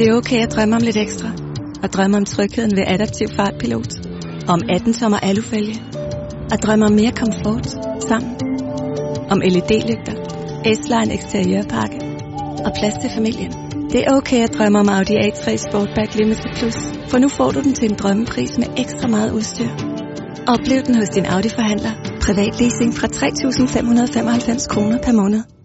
Det er okay at drømme om lidt ekstra. Og drømme om trygheden ved adaptiv fartpilot. Om 18 tommer alufælge. Og drømme om mere komfort sammen. Om LED-lygter. S-Line eksteriørpakke. Og plads til familien. Det er okay at drømme om Audi A3 Sportback Limited Plus. For nu får du den til en drømmepris med ekstra meget udstyr. Oplev den hos din Audi-forhandler. Privat leasing fra 3.595 kroner per måned.